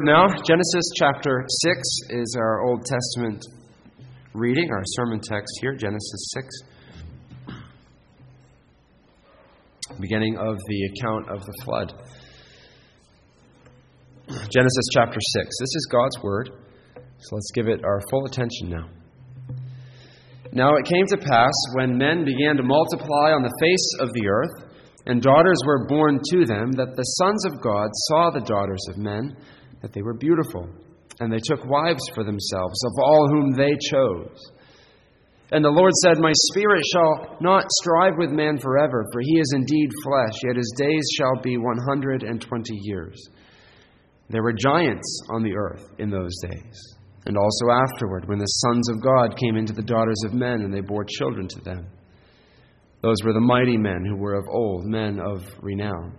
Now, Genesis chapter 6 is our Old Testament reading, our sermon text here, Genesis 6. Beginning of the account of the flood. Genesis chapter 6. This is God's Word, so let's give it our full attention now. Now it came to pass, when men began to multiply on the face of the earth, and daughters were born to them, that the sons of God saw the daughters of men that they were beautiful, and they took wives for themselves of all whom they chose. And the Lord said, My spirit shall not strive with man forever, for he is indeed flesh, yet his days shall be one hundred and twenty years. There were giants on the earth in those days, and also afterward, when the sons of God came into the daughters of men, and they bore children to them. Those were the mighty men who were of old, men of renown.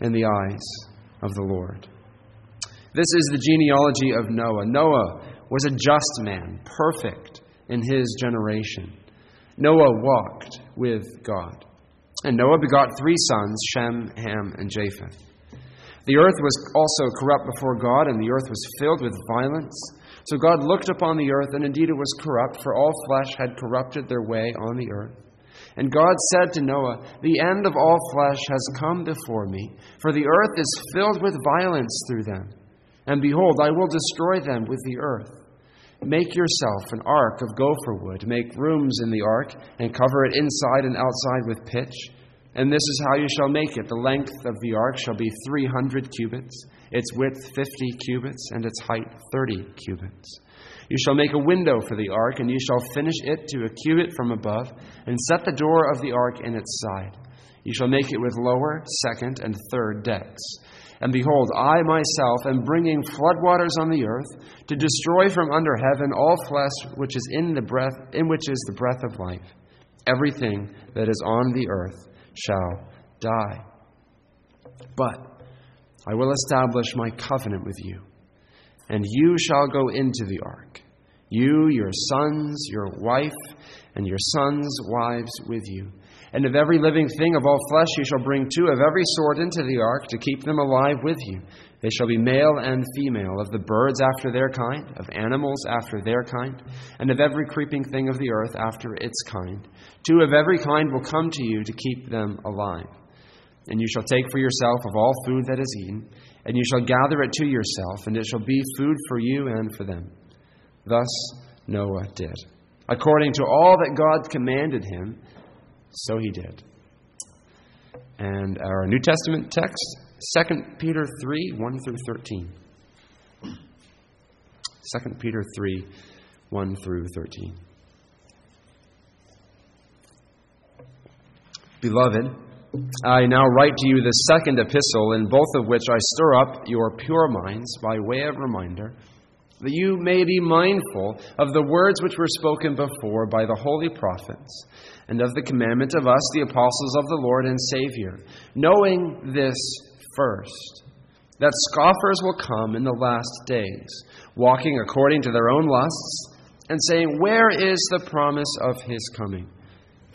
in the eyes of the Lord. This is the genealogy of Noah. Noah was a just man, perfect in his generation. Noah walked with God. And Noah begot three sons Shem, Ham, and Japheth. The earth was also corrupt before God, and the earth was filled with violence. So God looked upon the earth, and indeed it was corrupt, for all flesh had corrupted their way on the earth. And God said to Noah, The end of all flesh has come before me, for the earth is filled with violence through them. And behold, I will destroy them with the earth. Make yourself an ark of gopher wood, make rooms in the ark, and cover it inside and outside with pitch. And this is how you shall make it. The length of the ark shall be three hundred cubits, its width fifty cubits, and its height thirty cubits. You shall make a window for the ark, and you shall finish it to a cubit from above, and set the door of the ark in its side. You shall make it with lower, second, and third decks. And behold, I myself am bringing floodwaters on the earth to destroy from under heaven all flesh which is in the breath, in which is the breath of life. Everything that is on the earth shall die. But I will establish my covenant with you and you shall go into the ark, you, your sons, your wife, and your sons' wives with you. And of every living thing of all flesh you shall bring two of every sort into the ark to keep them alive with you. They shall be male and female, of the birds after their kind, of animals after their kind, and of every creeping thing of the earth after its kind. Two of every kind will come to you to keep them alive. And you shall take for yourself of all food that is eaten and you shall gather it to yourself, and it shall be food for you and for them. Thus Noah did. According to all that God commanded him, so he did. And our New Testament text, 2 Peter 3 1 through 13. 2 Peter 3 1 through 13. Beloved, I now write to you the second epistle, in both of which I stir up your pure minds by way of reminder, that you may be mindful of the words which were spoken before by the holy prophets, and of the commandment of us, the apostles of the Lord and Savior, knowing this first, that scoffers will come in the last days, walking according to their own lusts, and saying, Where is the promise of his coming?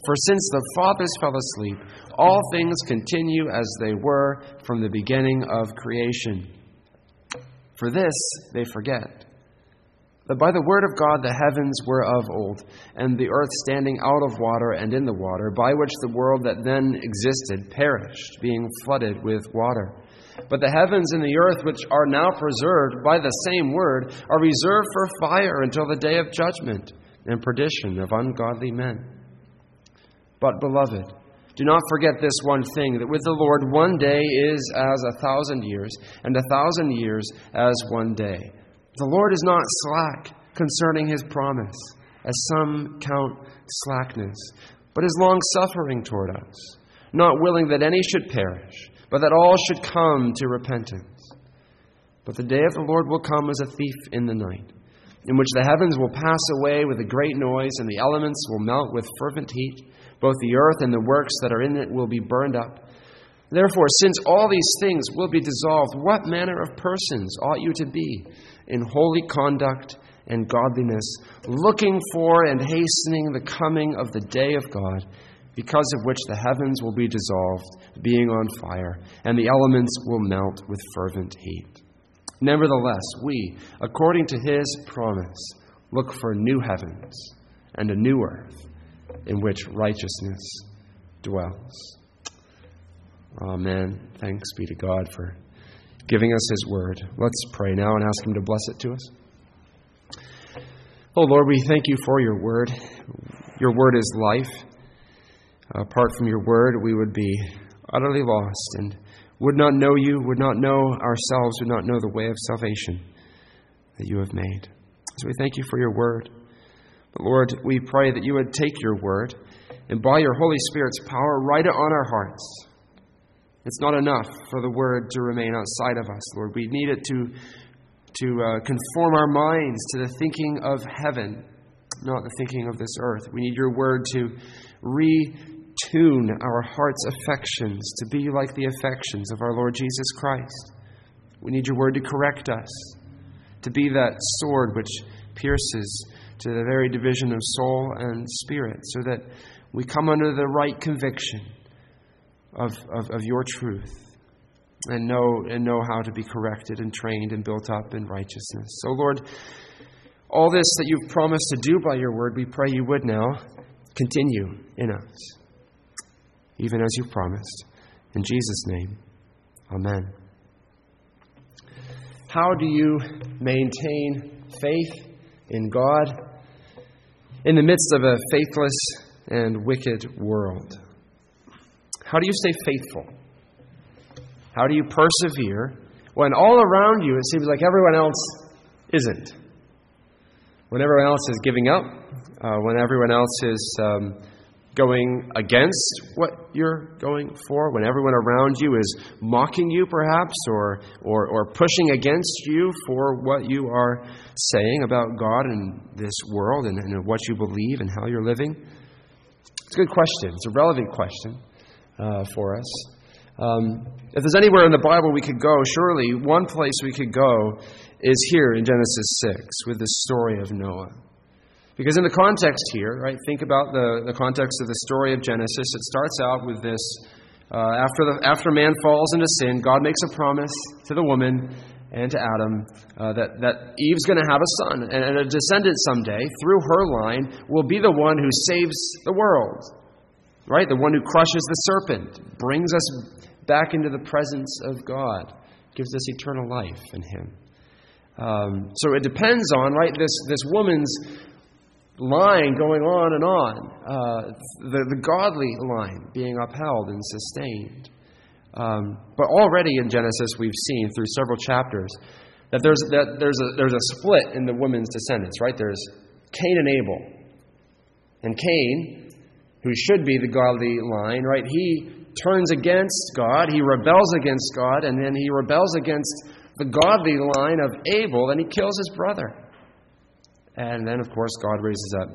For since the fathers fell asleep, all things continue as they were from the beginning of creation. For this they forget that by the word of God the heavens were of old, and the earth standing out of water and in the water, by which the world that then existed perished, being flooded with water. But the heavens and the earth, which are now preserved by the same word, are reserved for fire until the day of judgment and perdition of ungodly men. But, beloved, do not forget this one thing that with the Lord one day is as a thousand years, and a thousand years as one day. The Lord is not slack concerning his promise, as some count slackness, but is long suffering toward us, not willing that any should perish, but that all should come to repentance. But the day of the Lord will come as a thief in the night, in which the heavens will pass away with a great noise, and the elements will melt with fervent heat. Both the earth and the works that are in it will be burned up. Therefore, since all these things will be dissolved, what manner of persons ought you to be in holy conduct and godliness, looking for and hastening the coming of the day of God, because of which the heavens will be dissolved, being on fire, and the elements will melt with fervent heat? Nevertheless, we, according to his promise, look for new heavens and a new earth in which righteousness dwells. Amen. Thanks be to God for giving us his word. Let's pray now and ask him to bless it to us. Oh Lord, we thank you for your word. Your word is life. Apart from your word, we would be utterly lost and would not know you, would not know ourselves, would not know the way of salvation that you have made. So we thank you for your word. But Lord, we pray that you would take your word and by your Holy Spirit's power write it on our hearts. It's not enough for the word to remain outside of us, Lord. We need it to, to uh, conform our minds to the thinking of heaven, not the thinking of this earth. We need your word to retune our heart's affections to be like the affections of our Lord Jesus Christ. We need your word to correct us, to be that sword which pierces to the very division of soul and spirit, so that we come under the right conviction of, of, of your truth and know, and know how to be corrected and trained and built up in righteousness. So, Lord, all this that you've promised to do by your word, we pray you would now continue in us even as you promised. In Jesus' name, amen. How do you maintain faith in God in the midst of a faithless and wicked world? How do you stay faithful? How do you persevere when all around you it seems like everyone else isn't? When everyone else is giving up, uh, when everyone else is um, going against what you're going for, when everyone around you is mocking you, perhaps, or, or, or pushing against you for what you are saying about God and this world and, and what you believe and how you're living? It's a good question. It's a relevant question uh, for us. Um, if there's anywhere in the Bible we could go, surely one place we could go is here in Genesis 6 with the story of Noah. Because in the context here, right, think about the, the context of the story of Genesis. It starts out with this uh, after, the, after man falls into sin, God makes a promise to the woman and to Adam uh, that, that Eve's going to have a son, and, and a descendant someday, through her line, will be the one who saves the world. Right? The one who crushes the serpent, brings us back into the presence of God, gives us eternal life in Him. Um, so it depends on, right, this, this woman's line going on and on, uh, the, the godly line being upheld and sustained. Um, but already in Genesis, we've seen through several chapters that there's, that there's, a, there's a split in the women's descendants, right? There's Cain and Abel. And Cain, who should be the godly line, right, he turns against God, he rebels against God, and then he rebels against the godly line of Abel, and he kills his brother. And then, of course, God raises up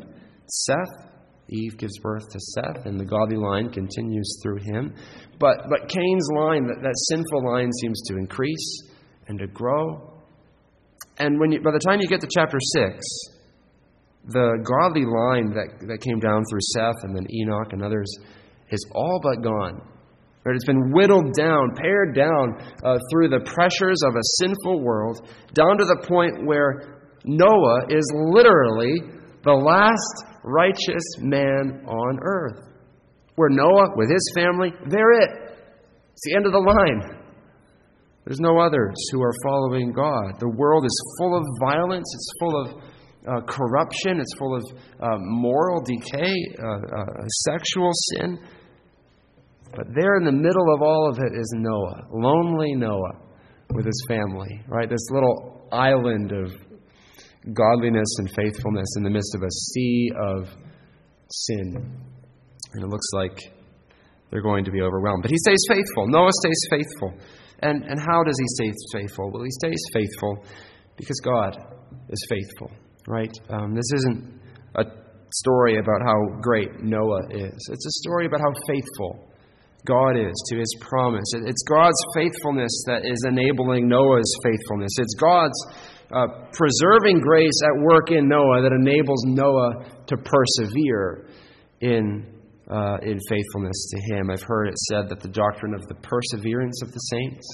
Seth. Eve gives birth to Seth, and the godly line continues through him. But, but Cain's line, that, that sinful line, seems to increase and to grow. And when you, by the time you get to chapter 6, the godly line that, that came down through Seth and then Enoch and others is all but gone. It's been whittled down, pared down uh, through the pressures of a sinful world, down to the point where Noah is literally the last righteous man on earth. Where Noah, with his family, they're it. It's the end of the line. There's no others who are following God. The world is full of violence, it's full of uh, corruption, it's full of uh, moral decay, uh, uh sexual sin. But there in the middle of all of it is Noah, lonely Noah with his family, right? This little island of godliness and faithfulness in the midst of a sea of sin. And it looks like they're going to be overwhelmed. But he stays faithful. Noah stays faithful. And, and how does he stay faithful? Well, he stays faithful because God is faithful, right? Um, this isn't a story about how great Noah is, it's a story about how faithful God is to his promise. It's God's faithfulness that is enabling Noah's faithfulness. It's God's uh, preserving grace at work in Noah that enables Noah to persevere in, uh, in faithfulness to him. I've heard it said that the doctrine of the perseverance of the saints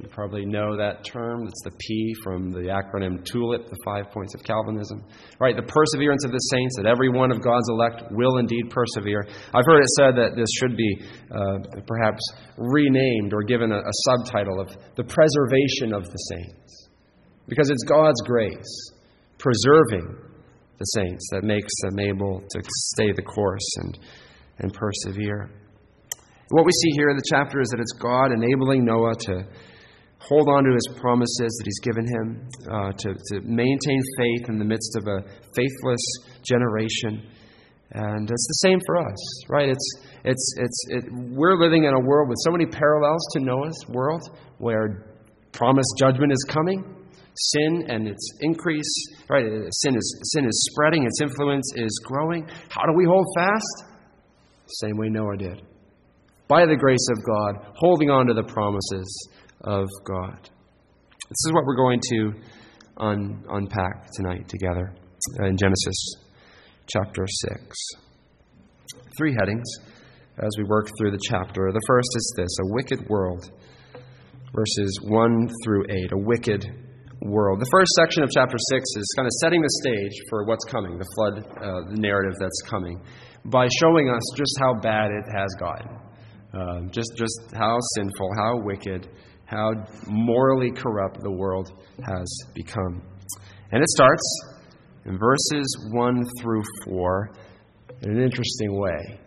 you probably know that term. It's the P from the acronym TULIP, the five points of Calvinism. Right, the perseverance of the saints, that every one of God's elect will indeed persevere. I've heard it said that this should be uh, perhaps renamed or given a, a subtitle of the preservation of the saints. Because it's God's grace preserving the saints that makes them able to stay the course and, and persevere. What we see here in the chapter is that it's God enabling Noah to hold on to his promises that he's given him, uh, to, to maintain faith in the midst of a faithless generation. And it's the same for us, right? It's, it's, it's, it, we're living in a world with so many parallels to Noah's world where promised judgment is coming, sin and its increase, right? Uh, sin is, sin is spreading, its influence is growing. How do we hold fast? Same way Noah did. By the grace of God, holding on to the promises of God. This is what we're going to un- unpack tonight together uh, in Genesis chapter 6. Three headings as we work through the chapter. The first is this a wicked world, verses 1 through 8. A wicked world. The first section of chapter 6 is kind of setting the stage for what's coming, the flood uh, narrative that's coming, by showing us just how bad it has gotten. Um, just, just how sinful, how wicked, how morally corrupt the world has become. And it starts in verses 1 through 4 in an interesting way.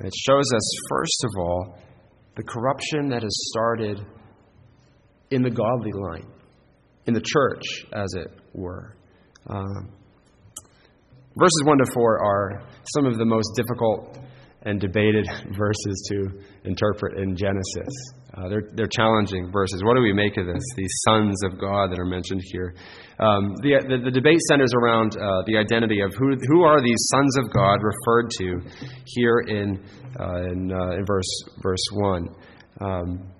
It shows us, first of all, the corruption that has started in the godly line, in the church, as it were. Um, verses 1 to 4 are some of the most difficult and debated verses to interpret in Genesis. Uh, they're, they're challenging verses. What do we make of this? These sons of God that are mentioned here. Um, the, the, the, debate centers around uh, the identity of who, who are these sons of God referred to here in, uh, in, uh, in, verse, verse 1. Um,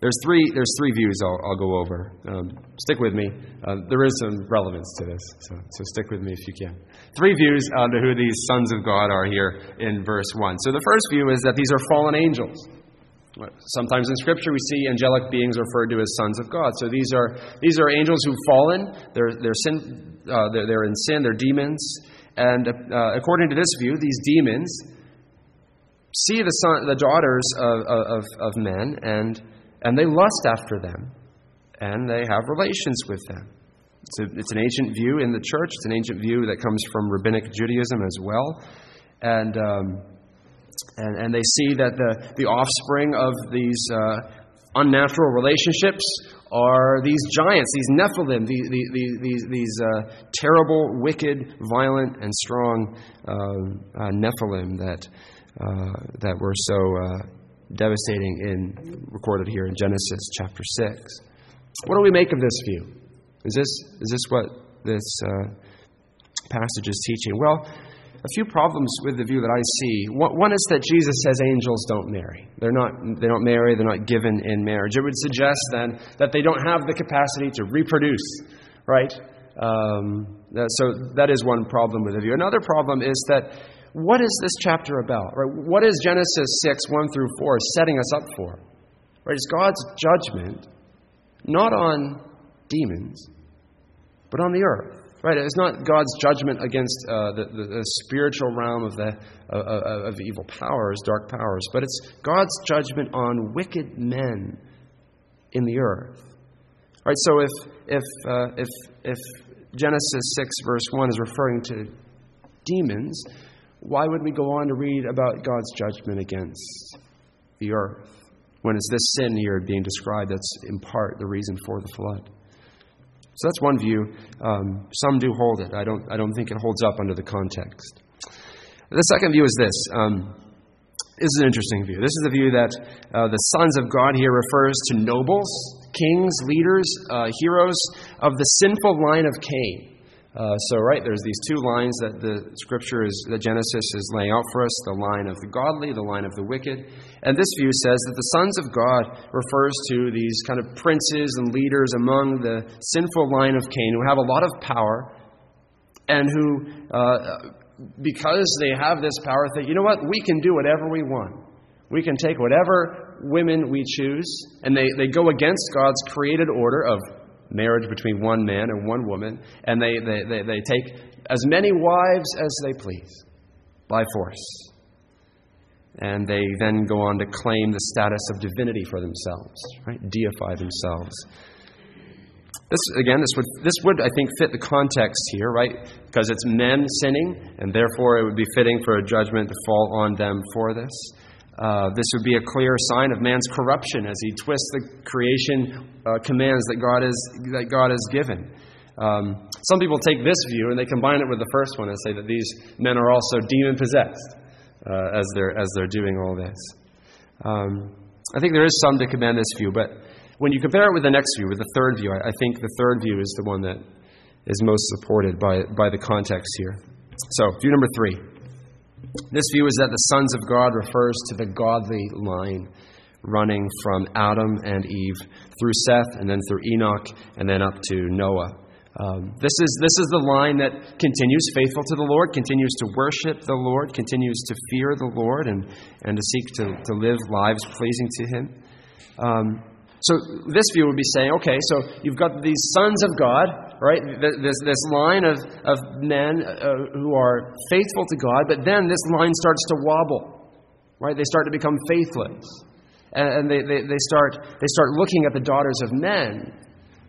there's three, there's three views I'll, I'll go over. Um, stick with me. Uh, there is some relevance to this, so, so stick with me if you can. Three views on who these sons of God are here in verse 1. So the first view is that these are fallen angels. Sometimes in Scripture we see angelic beings referred to as sons of God. So these are, these are angels who've fallen, they're, they're, sin, uh, they're, they're, in sin, they're demons. And uh, according to this view, these demons see the, son, the daughters of, of, of men and and they lust after them, and they have relations with them. It's, a, it's, an ancient view in the church. It's an ancient view that comes from rabbinic Judaism as well. And, um, and, and, they see that the, the offspring of these uh, unnatural relationships are these giants, these Nephilim, these, these, these, uh, terrible, wicked, violent, and strong uh, uh Nephilim that, uh, that were so uh, devastating in recorded here in Genesis chapter 6. What do we make of this view? Is this, is this what this uh, passage is teaching? Well, a few problems with the view that I see. One is that Jesus says angels don't marry. They're not, they don't marry, they're not given in marriage. It would suggest then that they don't have the capacity to reproduce, right? Um, so that is one problem with the view. Another problem is that what is this chapter about? Right? What is Genesis 6, 1 through 4 setting us up for? Right? It's God's judgment, not on demons, but on the earth. Right? It's not God's judgment against uh, the, the, the, spiritual realm of, the, uh, uh, of evil powers, dark powers, but it's God's judgment on wicked men in the earth. Right? So if, if, uh, if, if Genesis 6, verse 1 is referring to demons, why would we go on to read about God's judgment against the earth when it's this sin here being described that's in part the reason for the flood? So that's one view. Um, some do hold it. I don't, I don't think it holds up under the context. The second view is this um, This is an interesting view. This is the view that uh, the sons of God here refers to nobles, kings, leaders, uh, heroes of the sinful line of Cain. Uh, so, right, there's these two lines that the scripture is, that Genesis is laying out for us the line of the godly, the line of the wicked. And this view says that the sons of God refers to these kind of princes and leaders among the sinful line of Cain who have a lot of power and who, uh, because they have this power, think, you know what, we can do whatever we want. We can take whatever women we choose, and they, they go against God's created order of marriage between one man and one woman, and they, they, they, they take as many wives as they please by force. And they then go on to claim the status of divinity for themselves, right? Deify themselves. This again, this would this would I think fit the context here, right? Because it's men sinning, and therefore it would be fitting for a judgment to fall on them for this. Uh, this would be a clear sign of man's corruption as he twists the creation uh, commands that God, is, that God has given. Um, some people take this view and they combine it with the first one and say that these men are also demon possessed uh, as, they're, as they're doing all this. Um, I think there is some to commend this view, but when you compare it with the next view, with the third view, I, I think the third view is the one that is most supported by, by the context here. So, view number three. This view is that the sons of God refers to the godly line running from Adam and Eve through Seth and then through Enoch and then up to Noah. Um, this, is, this is the line that continues faithful to the Lord, continues to worship the Lord, continues to fear the Lord, and, and to seek to, to live lives pleasing to Him. Um, so this view would be saying, okay, so you've got these sons of God, right? This, this line of, of men uh, who are faithful to God, but then this line starts to wobble, right? They start to become faithless. And, and they, they, they, start, they start looking at the daughters of men,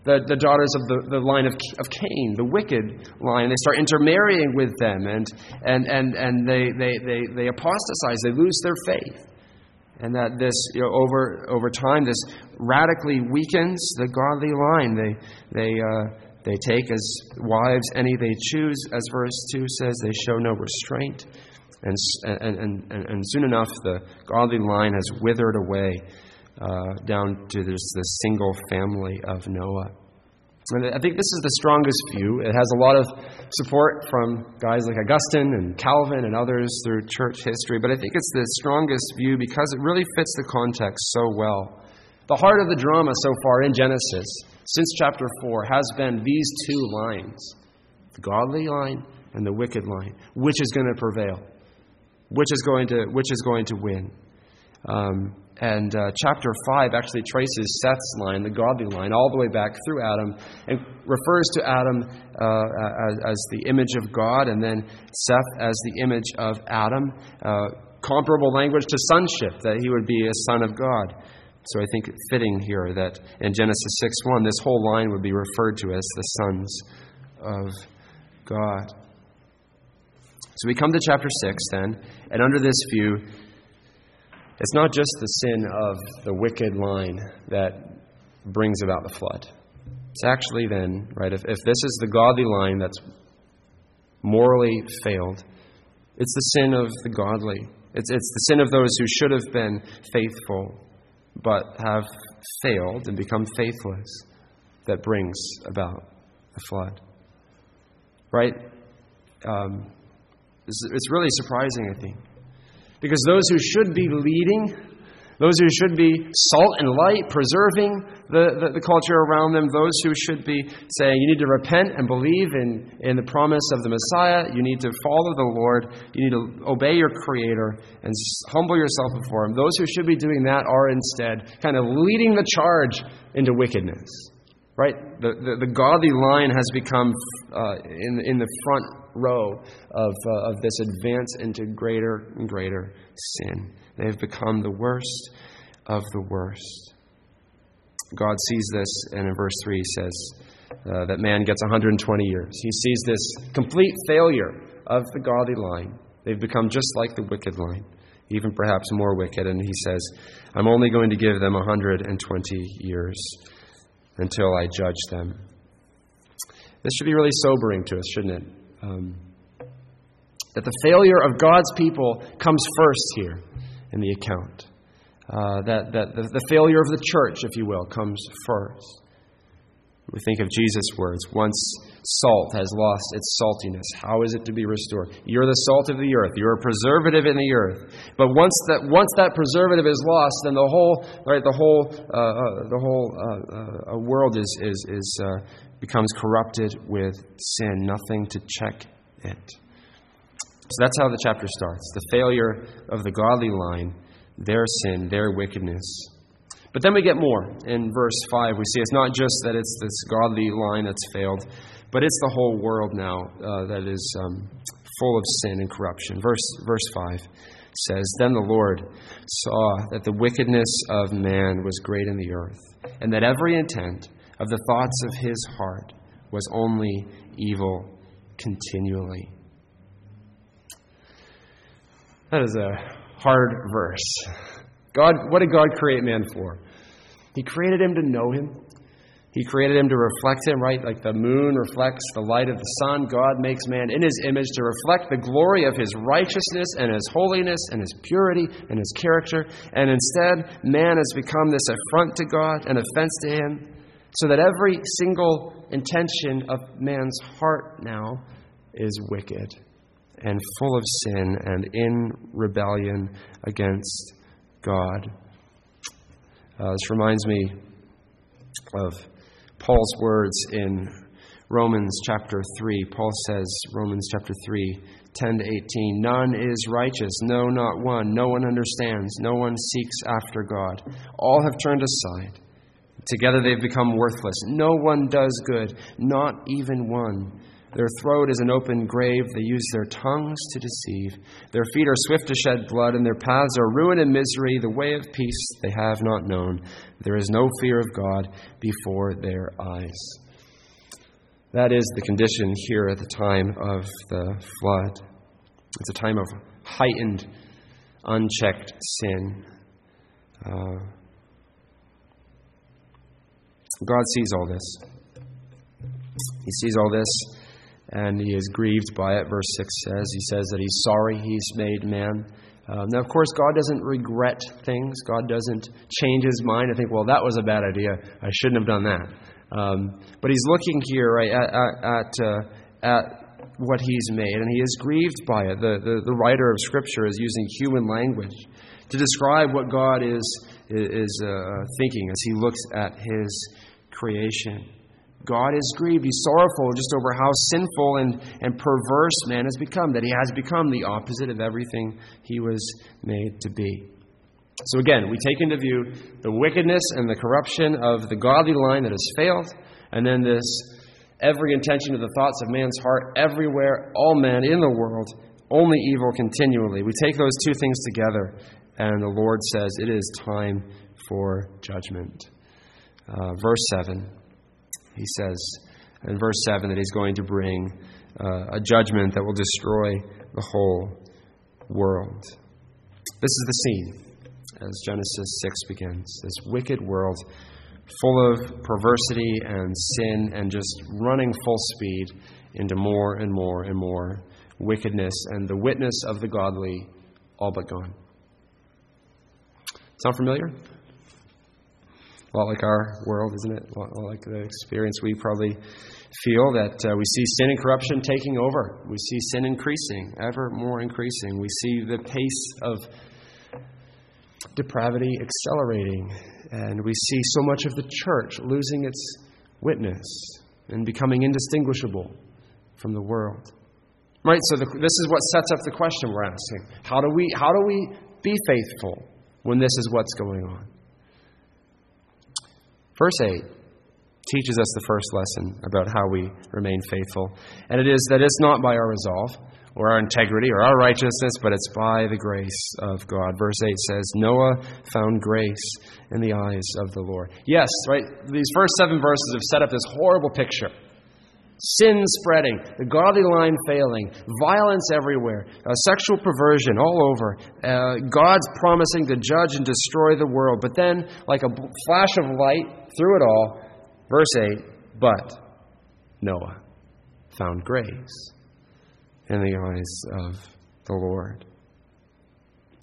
the, the daughters of the, the line of, of Cain, the wicked line. They start intermarrying with them, and, and, and, and they, they, they, they apostatize, they lose their faith and that this you know, over over time this radically weakens the godly line. They they uh, they take as wives any they choose, as verse two says. They show no restraint, and and and, and soon enough the godly line has withered away uh, down to this the single family of Noah. And I think this is the strongest view. It has a lot of support from guys like Augustine and Calvin and others through church history, but I think it's the strongest view because it really fits the context so well. The heart of the drama so far in Genesis, since chapter 4, has been these two lines the godly line and the wicked line. Which is going to prevail? Which is going to, which is going to win? Um, and uh, chapter 5 actually traces Seth's line, the godly line, all the way back through Adam and refers to Adam uh, as, as, the image of God and then Seth as the image of Adam. Uh, comparable language to sonship, that he would be a son of God. So I think it's fitting here that in Genesis 6 1, this whole line would be referred to as the sons of God. So we come to chapter 6 then, and under this view, it's not just the sin of the wicked line that brings about the flood. It's actually then, right, if, if this is the godly line that's morally failed, it's the sin of the godly. It's, it's the sin of those who should have been faithful but have failed and become faithless that brings about the flood. Right? Um, it's, it's really surprising, I think. Because those who should be leading, those who should be salt and light, preserving the, the, the, culture around them, those who should be saying, you need to repent and believe in, in the promise of the Messiah, you need to follow the Lord, you need to obey your Creator and humble yourself before Him. Those who should be doing that are instead kind of leading the charge into wickedness. Right? The, the, the godly line has become uh, in, in the front row of, uh, of this advance into greater and greater sin. They have become the worst of the worst. God sees this, and in verse 3 he says uh, that man gets 120 years. He sees this complete failure of the godly line. They've become just like the wicked line, even perhaps more wicked. And he says, I'm only going to give them 120 years until I judge them. This should be really sobering to us, shouldn't it? Um, that the failure of God's people comes first here. In the account. Uh, that that the, the failure of the church, if you will, comes first. We think of Jesus' words once salt has lost its saltiness, how is it to be restored? You're the salt of the earth. You're a preservative in the earth. But once that, once that preservative is lost, then the whole, right, the whole, uh, uh, the whole uh, uh world is, is, is, uh, becomes corrupted with sin. Nothing to check it. So that's how the chapter starts. The failure of the godly line, their sin, their wickedness. But then we get more. In verse 5, we see it's not just that it's this godly line that's failed, but it's the whole world now uh, that is um, full of sin and corruption. Verse, verse 5 says Then the Lord saw that the wickedness of man was great in the earth, and that every intent of the thoughts of his heart was only evil continually. That is a hard verse. God, what did God create man for? He created him to know him. He created him to reflect him, right? Like the moon reflects the light of the sun. God makes man in his image to reflect the glory of his righteousness and his holiness and his purity and his character. And instead, man has become this affront to God, an offense to him, so that every single intention of man's heart now is wicked and full of sin and in rebellion against God. Uh, this reminds me of Paul's words in Romans chapter 3. Paul says, Romans chapter 3, 10 to 18, None is righteous, no, not one. No one understands, no one seeks after God. All have turned aside. Together they've become worthless. No one does good, not even one. Their throat is an open grave. They use their tongues to deceive. Their feet are swift to shed blood, and their paths are ruin and misery. The way of peace they have not known. There is no fear of God before their eyes. That is the condition here at the time of the flood. It's a time of heightened, unchecked sin. Uh, God sees all this. He sees all this and he is grieved by it. Verse 6 says, He says that he's sorry he's made man. Uh, now, of course, God doesn't regret things. God doesn't change his mind and think, well, that was a bad idea. I shouldn't have done that. Um, but he's looking here right, at, at, uh, at what he's made, and he is grieved by it. The, the, the writer of Scripture is using human language to describe what God is, is uh, thinking as he looks at his creation. God is grieved. He's sorrowful just over how sinful and, and perverse man has become, that he has become the opposite of everything he was made to be. So again, we take into view the wickedness and the corruption of the godly line that has failed, and then this every intention of the thoughts of man's heart everywhere, all men in the world, only evil continually. We take those two things together, and the Lord says it is time for judgment. Uh, verse 7 he says in verse 7 that he's going to bring uh, a judgment that will destroy the whole world. This is the scene as Genesis 6 begins. This wicked world full of perversity and sin and just running full speed into more and more and more wickedness and the witness of the godly all but gone. Sound familiar? A lot like our world, isn't it? A lot like the experience we probably feel that uh, we see sin and corruption taking over. We see sin increasing, ever more increasing. We see the pace of depravity accelerating. And we see so much of the church losing its witness and becoming indistinguishable from the world. Right? So the, this is what sets up the question we're asking. How do we how do we be faithful when this is what's going on? Verse 8 teaches us the first lesson about how we remain faithful. And it is that it's not by our resolve or our integrity or our righteousness, but it's by the grace of God. Verse 8 says, Noah found grace in the eyes of the Lord. Yes, right? These first seven verses have set up this horrible picture. Sin spreading, the godly line failing, violence everywhere, uh, sexual perversion all over, uh, God's promising to judge and destroy the world. But then, like a flash of light, through it all, verse 8, but Noah found grace in the eyes of the Lord.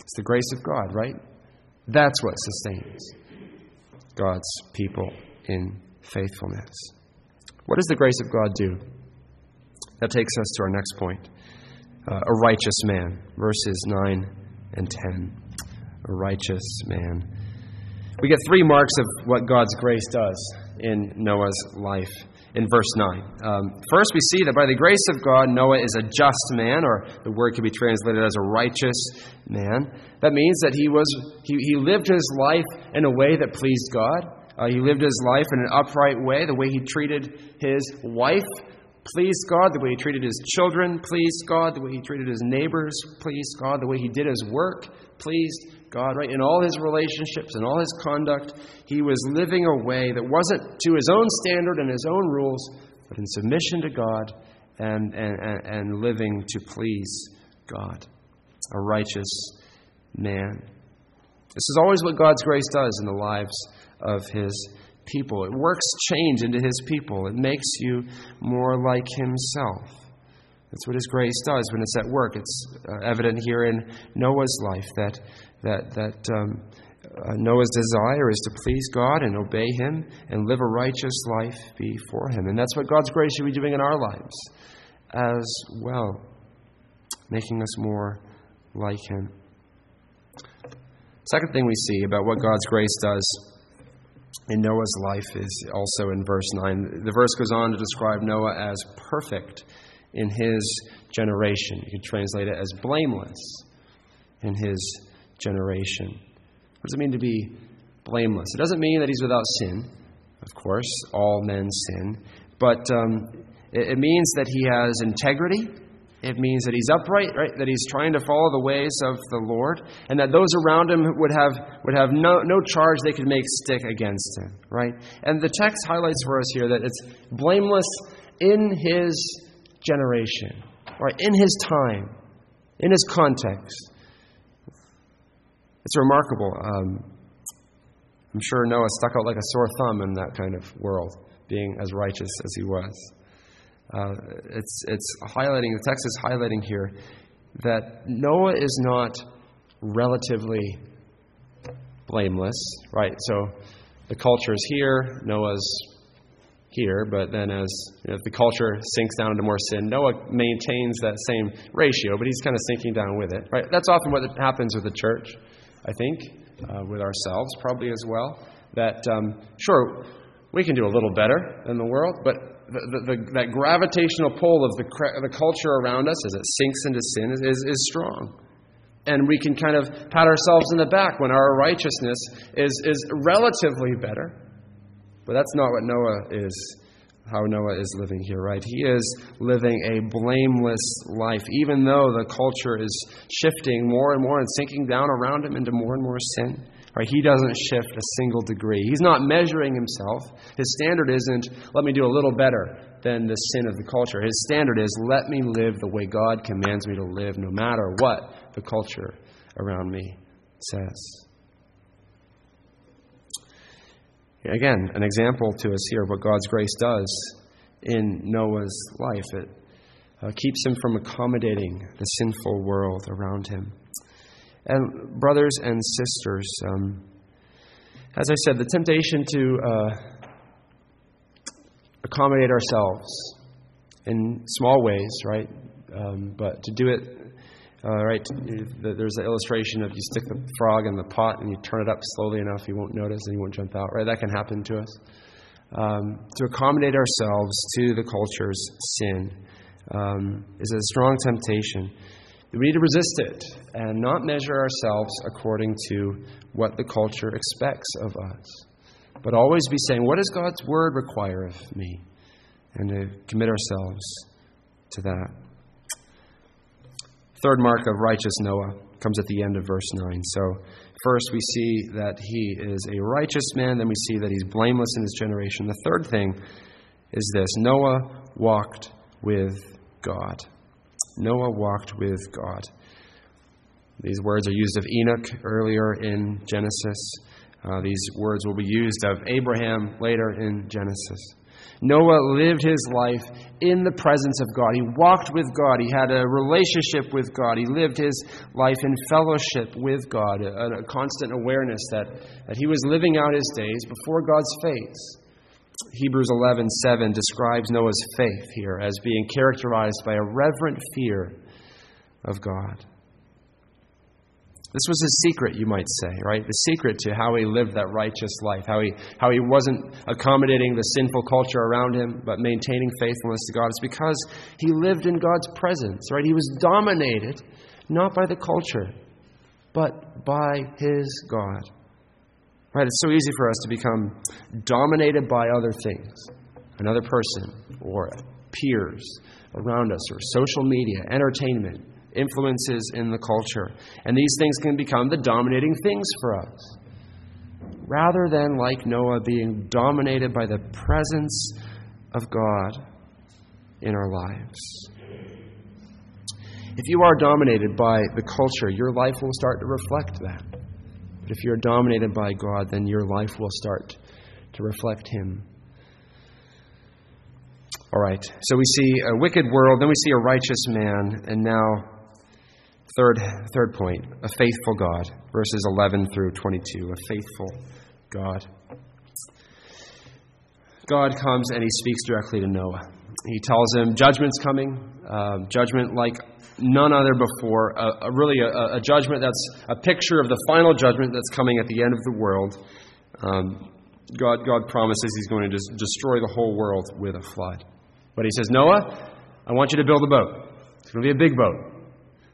It's the grace of God, right? That's what sustains God's people in faithfulness. What does the grace of God do? That takes us to our next point. Uh, a righteous man, verses 9 and 10. A righteous man. We get three marks of what God's grace does in Noah's life in verse 9. Um, first, we see that by the grace of God, Noah is a just man, or the word can be translated as a righteous man. That means that he, was, he, he lived his life in a way that pleased God. Uh, he lived his life in an upright way. The way he treated his wife pleased God. The way he treated his children pleased God. The way he treated his neighbors pleased God. The way he did his work pleased God, right? In all his relationships and all his conduct, he was living a way that wasn't to his own standard and his own rules, but in submission to God and, and, and living to please God. A righteous man. This is always what God's grace does in the lives of his people. It works change into his people, it makes you more like himself. That's what His grace does when it's at work. It's uh, evident here in Noah's life that that that um, uh, Noah's desire is to please God and obey Him and live a righteous life before Him, and that's what God's grace should be doing in our lives as well, making us more like Him. Second thing we see about what God's grace does in Noah's life is also in verse 9. The verse goes on to describe Noah as perfect in his generation. You could translate it as blameless in his generation. What does it mean to be blameless? It doesn't mean that he's without sin. Of course, all men sin. But um, it, it means that he has integrity. It means that he's upright, right? That he's trying to follow the ways of the Lord, and that those around him would have would have no, no charge they could make stick against him, right? And the text highlights for us here that it's blameless in his generation, or in his time, in his context. It's remarkable. Um, I'm sure Noah stuck out like a sore thumb in that kind of world, being as righteous as he was. Uh, it's, it's highlighting, the text is highlighting here that Noah is not relatively blameless, right? So the culture is here, Noah's here, but then as you know, the culture sinks down into more sin, Noah maintains that same ratio, but he's kind of sinking down with it. Right? That's often what happens with the church, I think, uh, with ourselves probably as well. That um, sure we can do a little better than the world, but the, the, that gravitational pull of the, the culture around us as it sinks into sin is, is, is strong and we can kind of pat ourselves in the back when our righteousness is, is relatively better. But that's not what Noah is, how Noah is living here, right? He is living a blameless life, even though the culture is shifting more and more and sinking down around him into more and more sin. Right? He doesn't shift a single degree. He's not measuring himself. His standard isn't, let me do a little better than the sin of the culture. His standard is, let me live the way God commands me to live, no matter what the culture around me says. Again, an example to us here of what God's grace does in Noah's life. It uh, keeps him from accommodating the sinful world around him. And, brothers and sisters, um, as I said, the temptation to uh, accommodate ourselves in small ways, right? Um, but to do it uh, right, there's an illustration of you stick the frog in the pot and you turn it up slowly enough, you won't notice and you won't jump out. Right, that can happen to us. Um, to accommodate ourselves to the culture's sin um, is a strong temptation. We need to resist it and not measure ourselves according to what the culture expects of us, but always be saying, "What does God's word require of me?" and to commit ourselves to that. Third mark of righteous Noah comes at the end of verse 9. So, first we see that he is a righteous man, then we see that he's blameless in his generation. The third thing is this Noah walked with God. Noah walked with God. These words are used of Enoch earlier in Genesis. Uh, these words will be used of Abraham later in Genesis. Noah lived his life in the presence of God. He walked with God. He had a relationship with God. He lived his life in fellowship with God, a, a constant awareness that, that he was living out his days before God's face. Hebrews 11:7 describes Noah's faith here as being characterized by a reverent fear of God. This was his secret, you might say, right? The secret to how he lived that righteous life, how he, how he wasn't accommodating the sinful culture around him, but maintaining faithfulness to God. It's because he lived in God's presence, right? He was dominated not by the culture, but by his God. Right? It's so easy for us to become dominated by other things, another person, or peers around us, or social media, entertainment, influences in the culture. And these things can become the dominating things for us. Rather than, like Noah, being dominated by the presence of God in our lives. If you are dominated by the culture, your life will start to reflect that. But if you're dominated by God, then your life will start to reflect Him. All right, so we see a wicked world, then we see a righteous man, and now Third, third point, a faithful God, verses 11 through 22. A faithful God. God comes and he speaks directly to Noah. He tells him judgment's coming, uh, judgment like none other before, a, a really a, a, judgment that's a picture of the final judgment that's coming at the end of the world. Um, God, God promises he's going to destroy the whole world with a flood. But he says, Noah, I want you to build a boat. It's going to be a big boat.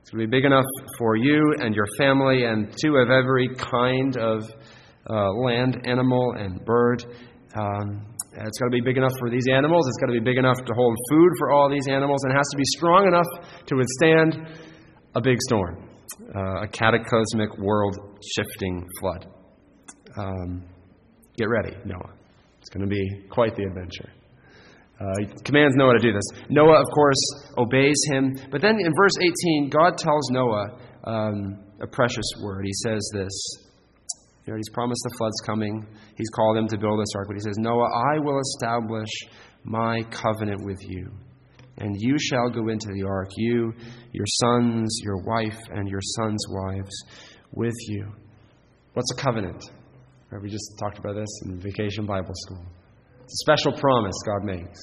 It's going to be big enough for you and your family and two of every kind of uh, land, animal, and bird. Um, it's got to be big enough for these animals. It's got to be big enough to hold food for all these animals, and it has to be strong enough to withstand a big storm, uh, a cataclysmic, world shifting flood. Um, get ready, Noah. It's going to be quite the adventure. Uh, he commands Noah to do this. Noah, of course, obeys him. But then in verse 18, God tells Noah um, a precious word. He says this. You know, he's promised the flood's coming. He's called him to build this ark. But he says, Noah, I will establish my covenant with you. And you shall go into the ark, you, your sons, your wife, and your sons' wives with you. What's a covenant? Right, we just talked about this in Vacation Bible School. It's a special promise God makes.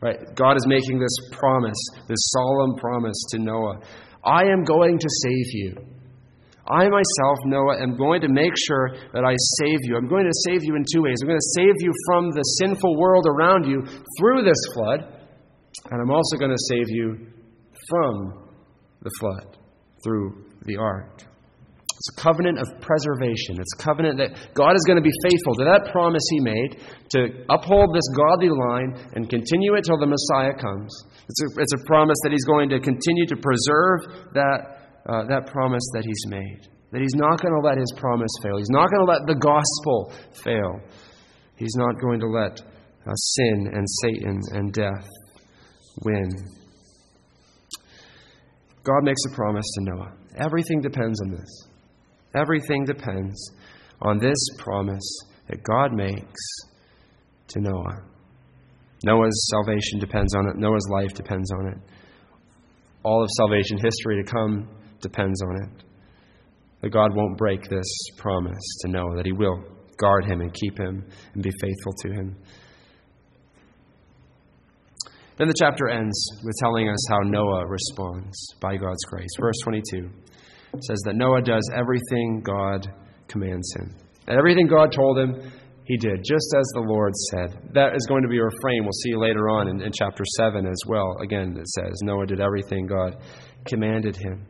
Right? God is making this promise, this solemn promise to Noah. I am going to save you. I myself, Noah, am going to make sure that I save you. I'm going to save you in two ways. I'm going to save you from the sinful world around you through this flood, and I'm also going to save you from the flood through the ark. It's a covenant of preservation. It's a covenant that God is going to be faithful to that promise He made to uphold this godly line and continue it till the Messiah comes. It's a, it's a promise that He's going to continue to preserve that, uh, that promise that He's made. That He's not going to let His promise fail. He's not going to let the gospel fail. He's not going to let uh, sin and Satan and death win. God makes a promise to Noah. Everything depends on this. Everything depends on this promise that God makes to Noah. Noah's salvation depends on it, Noah's life depends on it. All of salvation history to come depends on it. That God won't break this promise to Noah, that He will guard him and keep him and be faithful to him. Then the chapter ends with telling us how Noah responds by God's grace. Verse 22 says that Noah does everything God commands him. And everything God told him, he did, just as the Lord said. That is going to be a refrain we'll see later on in, in chapter 7 as well. Again, it says Noah did everything God commanded him.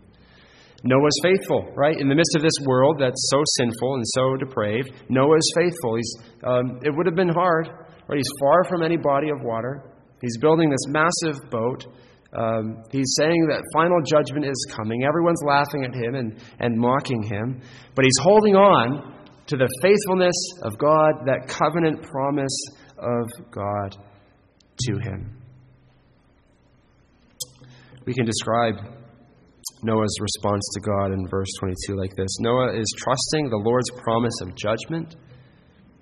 Noah's faithful, right? In the midst of this world that's so sinful and so depraved, Noah is faithful. He's, um, it would have been hard, right? He's far from any body of water. He's building this massive boat. Um, he's saying that final judgment is coming. Everyone's laughing at him and, and mocking him. But he's holding on to the faithfulness of God, that covenant promise of God to him. We can describe Noah's response to God in verse 22 like this Noah is trusting the Lord's promise of judgment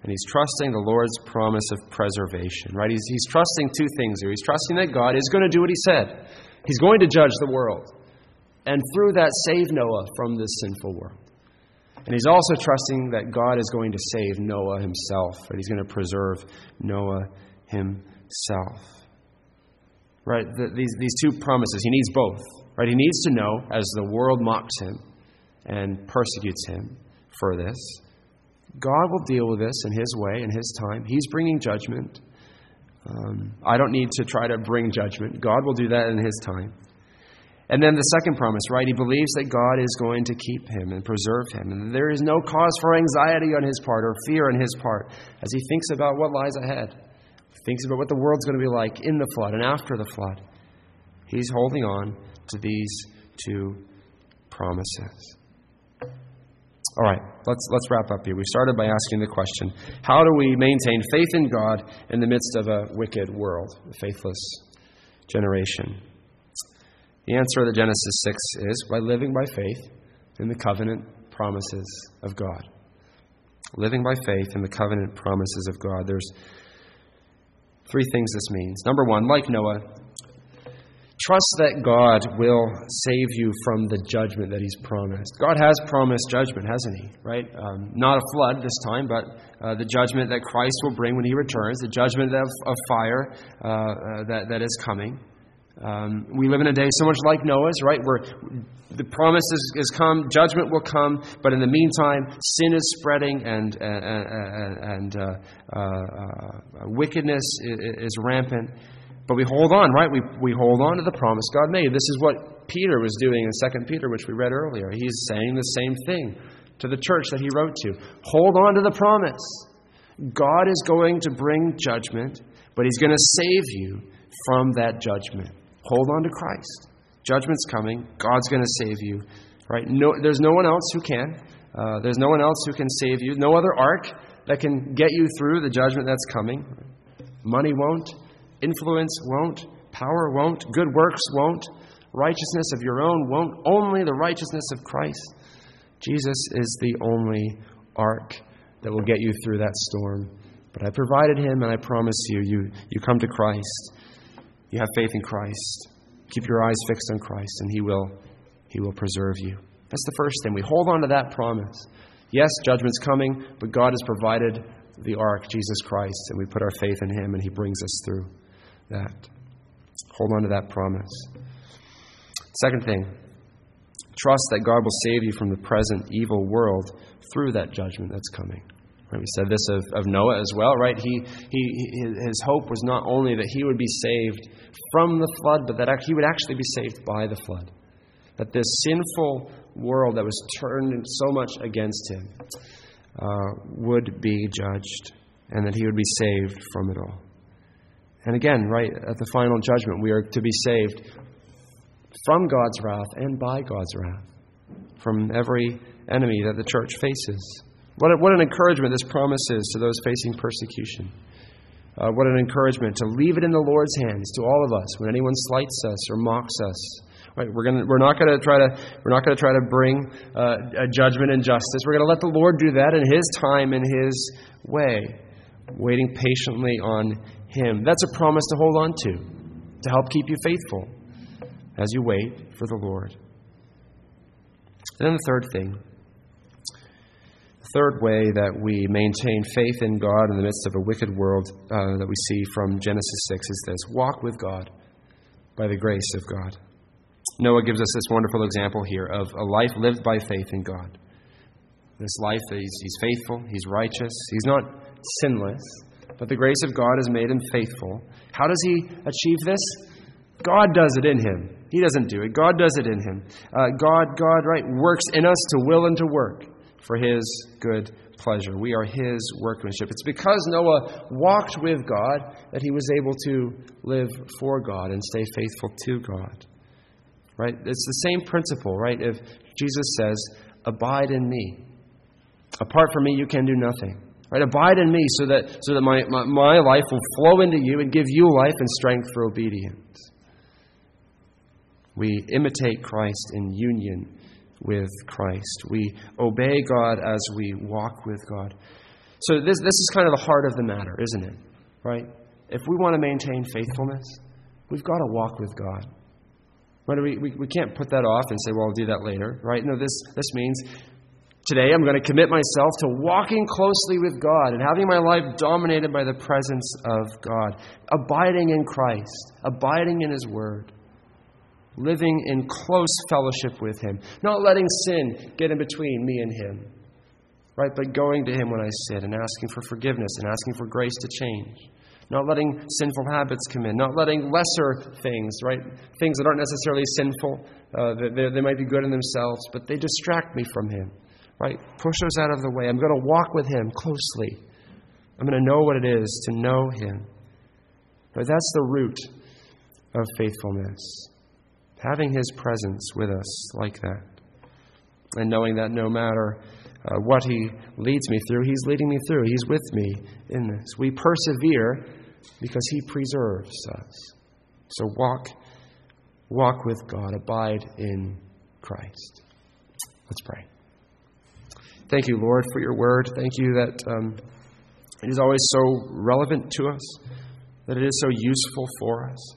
And he's trusting the Lord's promise of preservation, right? He's, he's trusting two things here. He's trusting that God is going to do what he said. He's going to judge the world. And through that, save Noah from this sinful world. And he's also trusting that God is going to save Noah himself, that he's going to preserve Noah himself. Right? The, these, these two promises, he needs both. Right? He needs to know as the world mocks him and persecutes him for this God will deal with this in His way, in His time. He's bringing judgment. Um, I don't need to try to bring judgment. God will do that in His time. And then the second promise, right? He believes that God is going to keep him and preserve him. And there is no cause for anxiety on his part or fear on his part as he thinks about what lies ahead, thinks about what the world's going to be like in the flood and after the flood. He's holding on to these two promises. All right, let's, let's wrap up here. We started by asking the question how do we maintain faith in God in the midst of a wicked world, a faithless generation? The answer to Genesis 6 is by living by faith in the covenant promises of God. Living by faith in the covenant promises of God. There's three things this means. Number one, like Noah, Trust that God will save you from the judgment that He's promised. God has promised judgment, hasn't He? Right? Um, not a flood this time, but uh, the judgment that Christ will bring when He returns, the judgment of, of fire uh, uh, that, that is coming. Um, we live in a day so much like Noah's, right? Where the promise is, come, judgment will come, but in the meantime, sin is spreading and, and, and uh, uh, uh, wickedness is, is rampant. But we hold on, right? We, we hold on to the promise God made. This is what Peter was doing in 2 Peter, which we read earlier. He's saying the same thing to the church that he wrote to. Hold on to the promise. God is going to bring judgment, but he's going to save you from that judgment. Hold on to Christ. Judgment's coming. God's going to save you. Right? No, there's no one else who can. Uh, there's no one else who can save you. No other ark that can get you through the judgment that's coming. Money won't. Influence won't. Power won't. Good works won't. Righteousness of your own won't. Only the righteousness of Christ. Jesus is the only ark that will get you through that storm. But I provided him, and I promise you, you, you come to Christ. You have faith in Christ. Keep your eyes fixed on Christ, and he will, he will preserve you. That's the first thing. We hold on to that promise. Yes, judgment's coming, but God has provided the ark, Jesus Christ, and we put our faith in him, and he brings us through that. Hold on to that promise. Second thing, trust that God will save you from the present evil world through that judgment that's coming. Right? We said this of, of Noah as well, right? He, he, his hope was not only that he would be saved from the flood, but that he would actually be saved by the flood. That this sinful world that was turned so much against him uh, would be judged, and that he would be saved from it all. And again, right at the final judgment, we are to be saved from God's wrath and by God's wrath, from every enemy that the church faces. What, a, what an encouragement this promise is to those facing persecution. Uh, what an encouragement to leave it in the Lord's hands to all of us when anyone slights us or mocks us. Right, we're, gonna, we're not going to try to we're not going to try to bring uh, a judgment and justice. We're going to let the Lord do that in His time, in His way, waiting patiently on him. That's a promise to hold on to, to help keep you faithful as you wait for the Lord. And then the third thing, the third way that we maintain faith in God in the midst of a wicked world uh, that we see from Genesis 6 is this walk with God by the grace of God. Noah gives us this wonderful example here of a life lived by faith in God. This life, he's, he's faithful, he's righteous, he's not sinless, but the grace of God has made him faithful. How does he achieve this? God does it in him. He doesn't do it. God does it in him. Uh, God, God, right, works in us to will and to work for his good pleasure. We are his workmanship. It's because Noah walked with God that he was able to live for God and stay faithful to God. Right? It's the same principle, right? If Jesus says, Abide in me. Apart from me, you can do nothing. Right? Abide in me so that, so that my, my, my life will flow into you and give you life and strength for obedience. We imitate Christ in union with Christ. We obey God as we walk with God. So this, this is kind of the heart of the matter, isn't it? Right? If we want to maintain faithfulness, we've got to walk with God. Right? We, we, we can't put that off and say, well, I'll do that later, right? No, this, this means today I'm going to commit myself to walking closely with God and having my life dominated by the presence of God, abiding in Christ, abiding in His Word, living in close fellowship with Him, not letting sin get in between me and Him, right? But going to Him when I sin and asking for forgiveness and asking for grace to change not letting sinful habits come in, not letting lesser things, right? Things that aren't necessarily sinful, uh, they, they might be good in themselves, but they distract me from Him, right? Push those out of the way. I'm going to walk with Him closely. I'm going to know what it is to know Him. But that's the root of faithfulness. Having His presence with us like that. And knowing that no matter uh, what He leads me through, He's leading me through. He's with me in this. We persevere because he preserves us. So walk walk with God, abide in Christ. Let's pray. Thank you, Lord, for your word. Thank you that um, it is always so relevant to us, that it is so useful for us.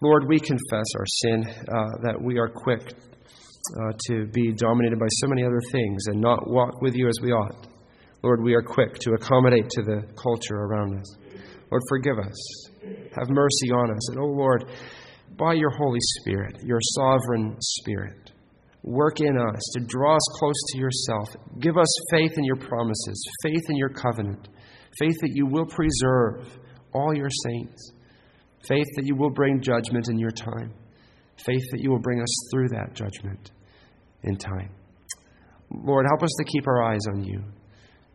Lord, we confess our sin, uh, that we are quick uh, to be dominated by so many other things and not walk with you as we ought. Lord, we are quick to accommodate to the culture around us. Lord, forgive us. Have mercy on us. And, oh Lord, by your Holy Spirit, your sovereign Spirit, work in us to draw us close to yourself. Give us faith in your promises, faith in your covenant, faith that you will preserve all your saints, faith that you will bring judgment in your time, faith that you will bring us through that judgment in time. Lord, help us to keep our eyes on you.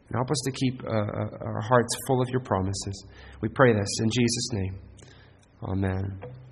And help us to keep uh, uh, our hearts full of your promises. We pray this in Jesus' name. Amen.